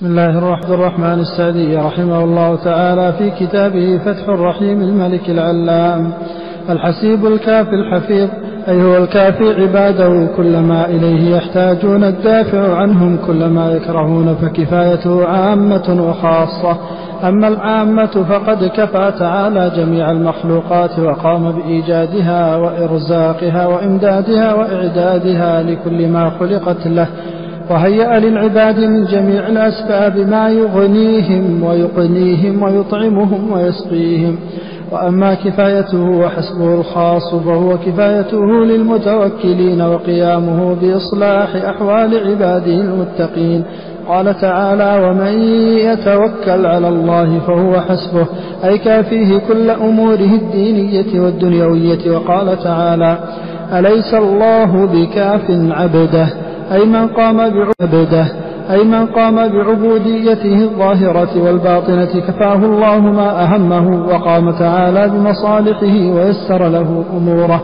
بسم الله الرحمن الرحمن السعدي رحمه الله تعالى في كتابه فتح الرحيم الملك العلام الحسيب الكافي الحفيظ أي هو الكافي عباده كل ما إليه يحتاجون الدافع عنهم كل ما يكرهون فكفايته عامة وخاصة. أما العامة فقد كفى تعالى جميع المخلوقات وقام بإيجادها وإرزاقها وإمدادها وإعدادها لكل ما خلقت له. وهيأ للعباد من جميع الأسباب ما يغنيهم ويقنيهم ويطعمهم ويسقيهم. وأما كفايته وحسبه الخاص فهو كفايته للمتوكلين وقيامه بإصلاح أحوال عباده المتقين. قال تعالى ومن يتوكل على الله فهو حسبه أي كافيه كل أموره الدينية والدنيوية. وقال تعالى أليس الله بكاف عبده؟ أي من قام بعبده أي من قام بعبوديته الظاهرة والباطنة كفاه الله ما أهمه وقام تعالى بمصالحه ويسر له أموره.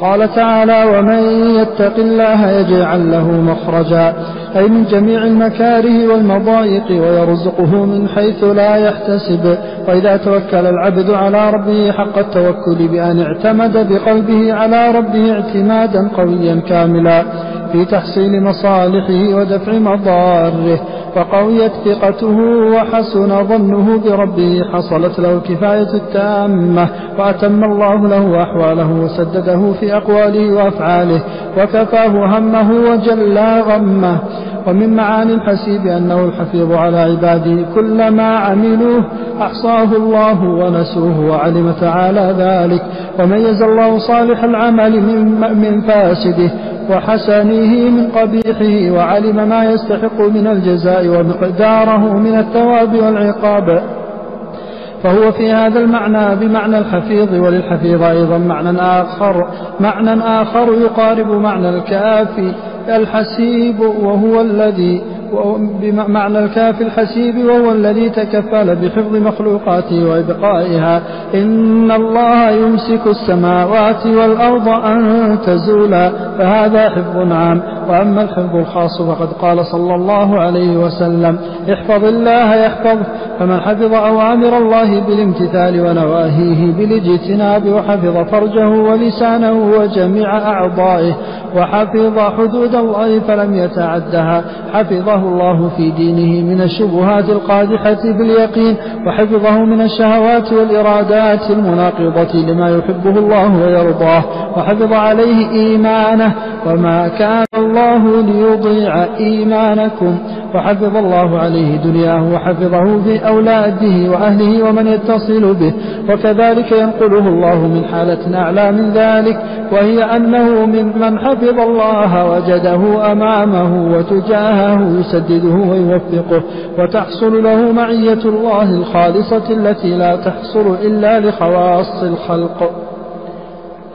قال تعالى ومن يتق الله يجعل له مخرجا. أي من جميع المكاره والمضايق ويرزقه من حيث لا يحتسب. وإذا توكل العبد على ربه حق التوكل بأن اعتمد بقلبه على ربه اعتمادا قويا كاملا. في تحصيل مصالحه ودفع مضاره فقويت ثقته وحسن ظنه بربه حصلت له الكفاية التامة وأتم الله له أحواله وسدده في أقواله وأفعاله وكفاه همه وجلى غمه. ومن معاني الحسيب أنه الحفيظ على عباده كل ما عملوه أحصاه الله ونسوه وعلم تعالى ذلك وميز الله صالح العمل من, من فاسده وحسنه من قبيحه وعلم ما يستحق من الجزاء ومقداره من الثواب والعقاب فهو في هذا المعنى بمعنى الحفيظ وللحفيظ أيضا معنى آخر معنى آخر يقارب معنى الكافي الحسيب وهو الذي بمعنى الكافي الحسيب وهو الذي تكفل بحفظ مخلوقاته وإبقائها. إن الله يمسك السماوات والأرض أن تزولا فهذا حفظ عام. وأما الحفظ الخاص فقد قال صلى الله عليه وسلم احفظ الله يحفظ فمن حفظ أوامر الله بالامتثال ونواهيه بالاجتناب وحفظ فرجه ولسانه وجميع أعضائه وحفظ حدود الله فلم يتعدها حفظه الله في دينه من الشبهات القادحة باليقين وحفظه من الشهوات والإرادات المناقضة لما يحبه الله ويرضاه وحفظ عليه إيمانه وما كان الله ليضيع إيمانكم وحفظ الله عليه دنياه وحفظه في أولاده وأهله ومن يتصل به وكذلك ينقله الله من حالة أعلى من ذلك وهي أنه ممن حفظ الله وجده أمامه وتجاهه يسدده ويوفقه وتحصل له معية الله الخالصة التي لا تحصل إلا لخواص الخلق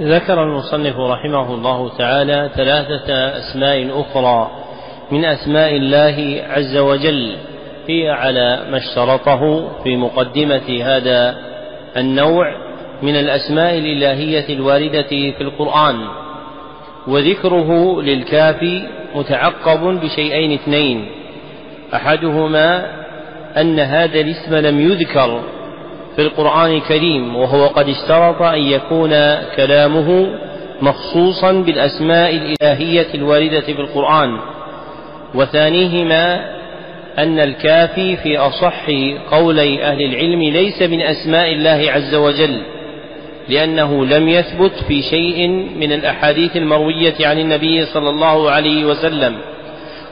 ذكر المصنف رحمه الله تعالى ثلاثة أسماء أخرى من أسماء الله عز وجل هي على ما اشترطه في مقدمة هذا النوع من الأسماء الإلهية الواردة في القرآن وذكره للكافي متعقب بشيئين اثنين أحدهما أن هذا الاسم لم يذكر في القرآن الكريم وهو قد اشترط أن يكون كلامه مخصوصا بالأسماء الإلهية الواردة في القرآن. وثانيهما أن الكافي في أصح قولي أهل العلم ليس من أسماء الله عز وجل لأنه لم يثبت في شيء من الأحاديث المروية عن النبي صلى الله عليه وسلم.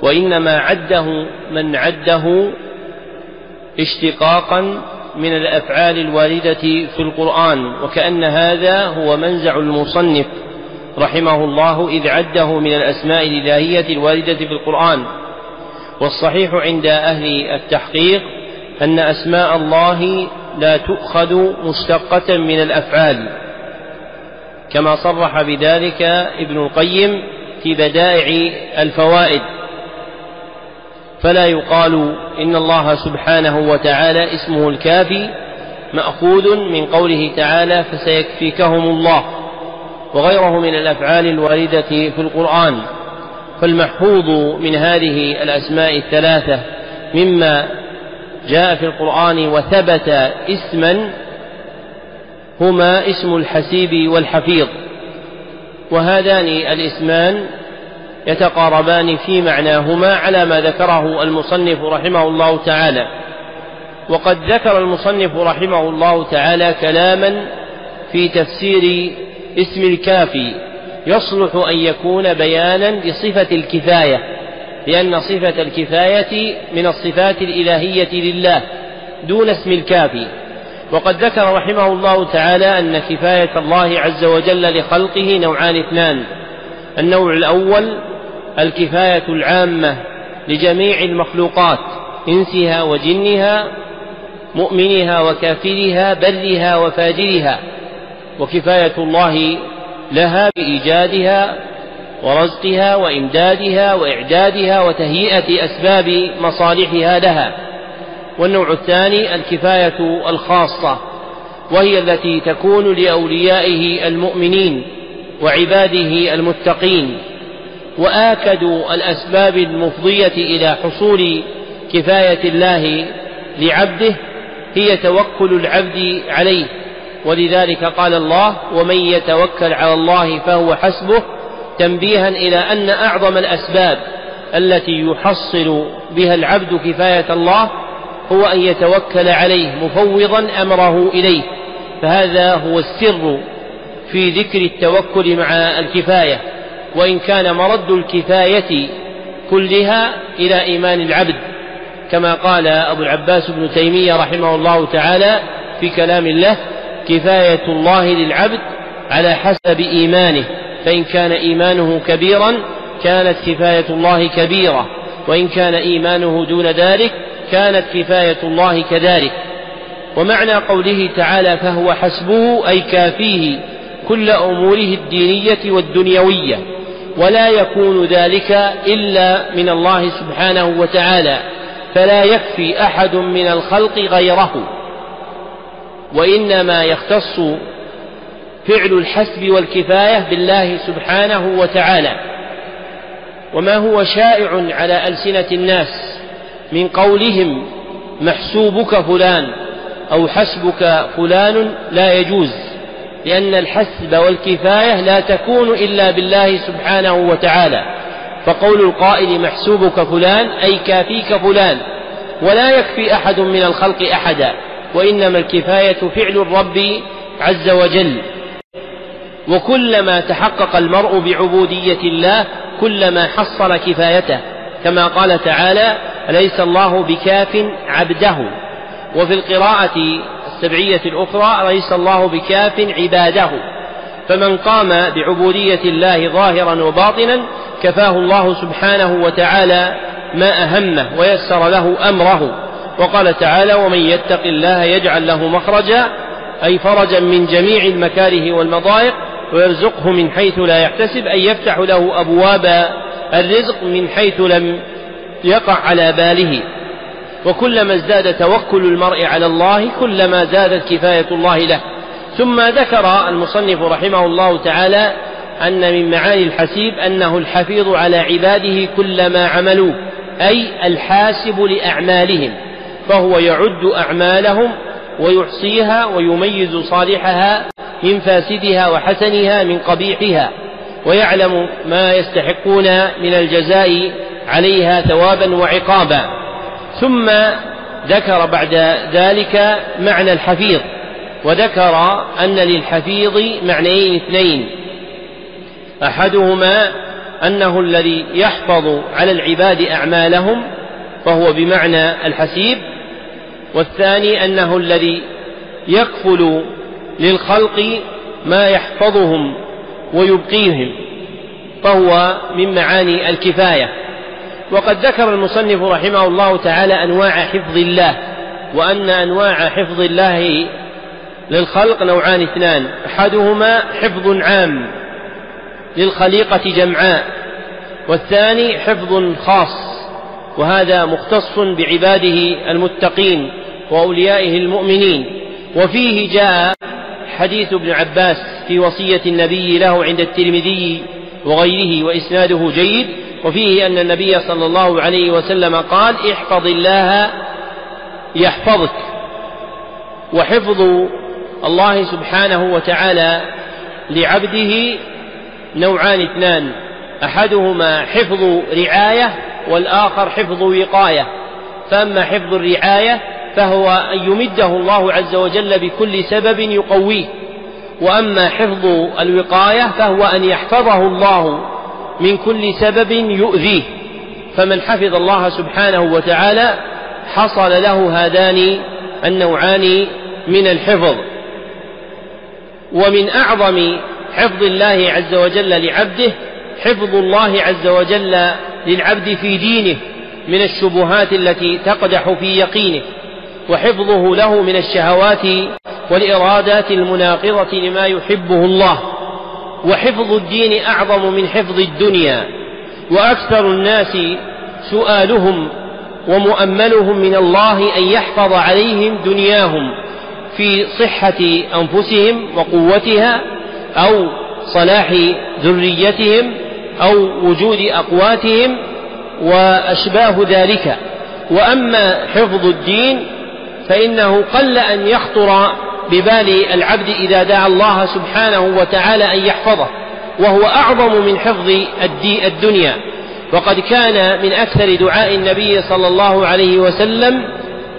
وإنما عده من عده اشتقاقا من الأفعال الواردة في القرآن وكأن هذا هو منزع المصنف رحمه الله إذ عده من الأسماء الإلهية الواردة في القرآن. والصحيح عند أهل التحقيق أن أسماء الله لا تؤخذ مشتقة من الأفعال كما صرح بذلك ابن القيم في بدائع الفوائد. فلا يقال إن الله سبحانه وتعالى اسمه الكافي مأخوذ من قوله تعالى فسيكفيكهم الله وغيره من الأفعال الواردة في القرآن فالمحفوظ من هذه الأسماء الثلاثة مما جاء في القرآن وثبت اسما هما اسم الحسيب والحفيظ وهذان الاسمان يتقاربان في معناهما على ما ذكره المصنف رحمه الله تعالى. وقد ذكر المصنف رحمه الله تعالى كلاما في تفسير اسم الكافي يصلح أن يكون بيانا لصفة الكفاية لأن صفة الكفاية من الصفات الإلهية لله دون اسم الكافي وقد ذكر رحمه الله تعالى أن كفاية الله عز وجل لخلقه نوعان اثنان. النوع الأول الكفاية العامة لجميع المخلوقات إنسها وجنها مؤمنها وكافرها برها وفاجرها. وكفاية الله لها بإيجادها ورزقها وإمدادها وإعدادها وتهيئة أسباب مصالحها لها. والنوع الثاني الكفاية الخاصة وهي التي تكون لأوليائه المؤمنين وعباده المتقين. وآكد الأسباب المفضية إلى حصول كفاية الله لعبده هي توكل العبد عليه. ولذلك قال الله ومن يتوكل على الله فهو حسبه تنبيها إلى أن أعظم الأسباب التي يحصل بها العبد كفاية الله هو أن يتوكل عليه مفوضا أمره إليه. فهذا هو السر في ذكر التوكل مع الكفاية. وإن كان مرد الكفاية كلها إلى إيمان العبد كما قال أبو العباس بن تيمية رحمه الله تعالى في كلام الله كفاية الله للعبد على حسب إيمانه فإن كان إيمانه كبيرا كانت كفاية الله كبيرة وإن كان إيمانه دون ذلك كانت كفاية الله كذلك. ومعنى قوله تعالى فهو حسبه أي كافيه كل أموره الدينية والدنيوية. ولا يكون ذلك إلا من الله سبحانه وتعالى فلا يكفي أحد من الخلق غيره. وإنما يختص فعل الحسب والكفاية بالله سبحانه وتعالى. وما هو شائع على ألسنة الناس من قولهم محسوبك فلان أو حسبك فلان لا يجوز. لأن الحسب والكفاية لا تكون إلا بالله سبحانه وتعالى. فقول القائل محسوبك فلان أي كافيك فلان. ولا يكفي أحد من الخلق أحدا. وإنما الكفاية فعل الرب عز وجل. وكلما تحقق المرء بعبودية الله كلما حصل كفايته. كما قال تعالى أليس الله بكاف عبده؟ وفي القراءة السبعية الأخرى أليس الله بكاف عباده. فمن قام بعبودية الله ظاهرا وباطنا كفاه الله سبحانه وتعالى ما أهمه ويسر له أمره. وقال تعالى ومن يتق الله يجعل له مخرجا أي فرجا من جميع المكاره والمضايق ويرزقه من حيث لا يحتسب أي يفتح له أبواب الرزق من حيث لم يقع على باله. وكلما ازداد توكل المرء على الله كلما زادت كفاية الله له. ثم ذكر المصنف رحمه الله تعالى أن من معاني الحسيب أنه الحفيظ على عباده كل ما عملوا أي الحاسب لأعمالهم فهو يعد أعمالهم ويحصيها ويميز صالحها من فاسدها وحسنها من قبيحها ويعلم ما يستحقون من الجزاء عليها ثوابا وعقابا. ثم ذكر بعد ذلك معنى الحفيظ وذكر أن للحفيظ معنيين اثنين. أحدهما أنه الذي يحفظ على العباد أعمالهم فهو بمعنى الحسيب والثاني أنه الذي يكفل للخلق ما يحفظهم ويبقيهم فهو من معاني الكفاية. وقد ذكر المصنف رحمه الله تعالى أنواع حفظ الله وأن أنواع حفظ الله للخلق نوعان اثنان أحدهما حفظ عام للخليقة جمعاء والثاني حفظ خاص وهذا مختص بعباده المتقين وأوليائه المؤمنين وفيه جاء حديث ابن عباس في وصية النبي له عند الترمذي وغيره وإسناده جيد وفيه أن النبي صلى الله عليه وسلم قال احفظ الله يحفظك وحفظ الله سبحانه وتعالى لعبده نوعان اثنان أحدهما حفظ رعاية والآخر حفظ وقاية فأما حفظ الرعاية فهو أن يمده الله عز وجل بكل سبب يقويه وأما حفظ الوقاية فهو أن يحفظه الله من كل سبب يؤذيه. فمن حفظ الله سبحانه وتعالى حصل له هذان النوعان من الحفظ. ومن أعظم حفظ الله عز وجل لعبده حفظ الله عز وجل للعبد في دينه من الشبهات التي تقدح في يقينه وحفظه له من الشهوات والإرادات المناقضة لما يحبه الله. وحفظ الدين أعظم من حفظ الدنيا وأكثر الناس سؤالهم ومؤملهم من الله أن يحفظ عليهم دنياهم في صحة أنفسهم وقوتها أو صلاح ذريتهم أو وجود أقواتهم وأشباه ذلك. وأما حفظ الدين فإنه قل أن يخطر ببال العبد إذا دعا الله سبحانه وتعالى أن يحفظه وهو أعظم من حفظ الدنيا. وقد كان من أكثر دعاء النبي صلى الله عليه وسلم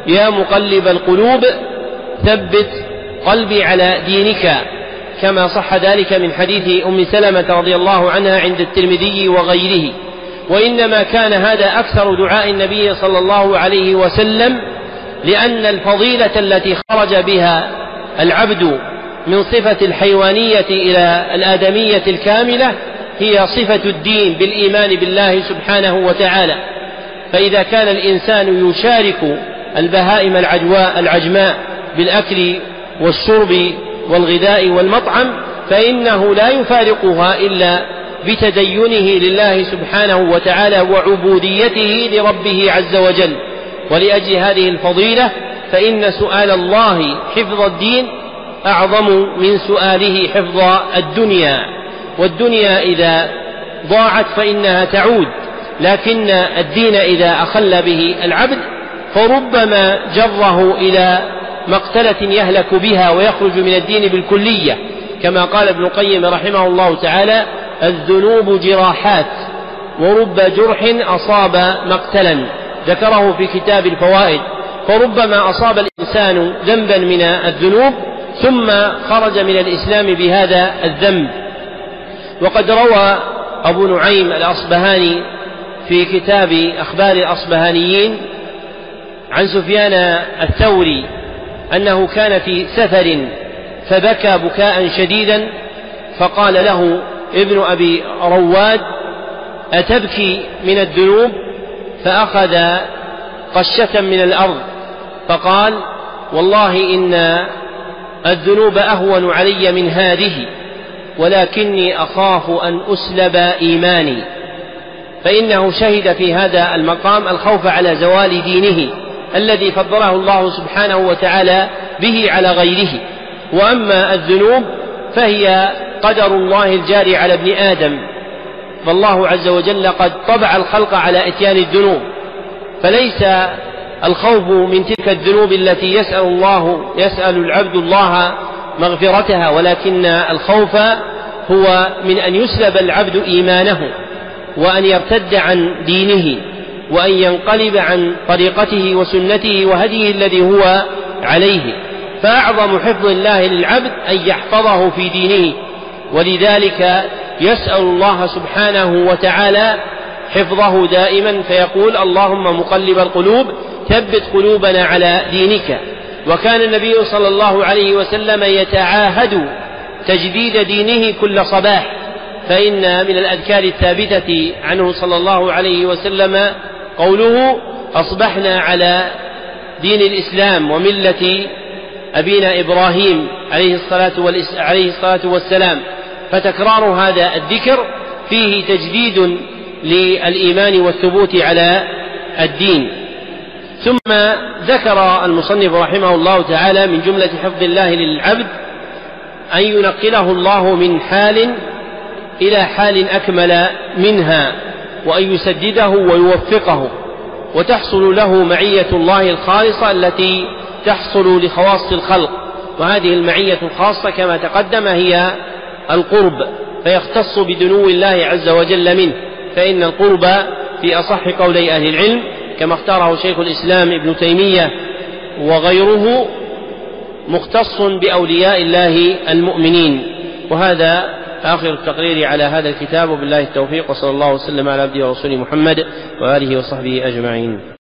يا مقلب القلوب ثبت قلبي على دينك. كما صح ذلك من حديث أم سلمة رضي الله عنها عند الترمذي وغيره. وإنما كان هذا أكثر دعاء النبي صلى الله عليه وسلم لأن الفضيلة التي خرج بها العبد من صفة الحيوانية إلى الآدمية الكاملة هي صفة الدين بالإيمان بالله سبحانه وتعالى. فإذا كان الإنسان يشارك البهائم العجواء العجماء بالأكل والشرب والغذاء والمطعم فإنه لا يفارقها إلا بتدينه لله سبحانه وتعالى وعبوديته لربه عز وجل. ولأجل هذه الفضيلة فإن سؤال الله حفظ الدين أعظم من سؤاله حفظ الدنيا. والدنيا إذا ضاعت فإنها تعود. لكن الدين إذا أخل به العبد فربما جره إلى مقتلة يهلك بها ويخرج من الدين بالكلية. كما قال ابن القيم رحمه الله تعالى الذنوب جراحات ورب جرح أصاب مقتلا. ذكره في كتاب الفوائد. فربما أصاب الإنسان ذنبا من الذنوب ثم خرج من الإسلام بهذا الذنب. وقد روى أبو نعيم الأصبهاني في كتاب أخبار الأصبهانيين عن سفيان الثوري أنه كان في سفر فبكى بكاء شديدا فقال له ابن أبي رواد أتبكي من الذنوب؟ فأخذ قشة من الأرض فقال والله إن الذنوب أهون علي من هذه ولكني أخاف أن أسلب إيماني. فإنه شهد في هذا المقام الخوف على زوال دينه الذي فضله الله سبحانه وتعالى به على غيره. وأما الذنوب فهي قدر الله الجاري على ابن آدم. فالله عز وجل قد طبع الخلق على إتيان الذنوب. فليس الخوف من تلك الذنوب التي يسأل الله يسأل العبد الله مغفرتها ولكن الخوف هو من أن يسلب العبد إيمانه وأن يرتد عن دينه وأن ينقلب عن طريقته وسنته وهديه الذي هو عليه. فأعظم حفظ الله للعبد أن يحفظه في دينه ولذلك يسأل الله سبحانه وتعالى حفظه دائما فيقول اللهم مقلب القلوب ثبت قلوبنا على دينك. وكان النبي صلى الله عليه وسلم يتعاهد تجديد دينه كل صباح. فإن من الأذكار الثابتة عنه صلى الله عليه وسلم قوله أصبحنا على دين الإسلام وملة أبينا إبراهيم عليه الصلاة, عليه الصلاة والسلام. فتكرار هذا الذكر فيه تجديد للإيمان والثبوت على الدين. ثم ذكر المصنف رحمه الله تعالى من جملة حفظ الله للعبد أن ينقله الله من حال إلى حال أكمل منها وأن يسدده ويوفقه وتحصل له معية الله الخالصة التي تحصل لخواص الخلق. وهذه المعية الخاصة كما تقدم هي القرب فيختص بدنو الله عز وجل منه فإن القرب في أصح قولي أهل العلم كما اختاره شيخ الإسلام ابن تيمية وغيره مختص بأولياء الله المؤمنين. وهذا آخر التقرير على هذا الكتاب. وبالله التوفيق. وصلى الله وسلم على عبده ورسوله محمد وآله وصحبه أجمعين.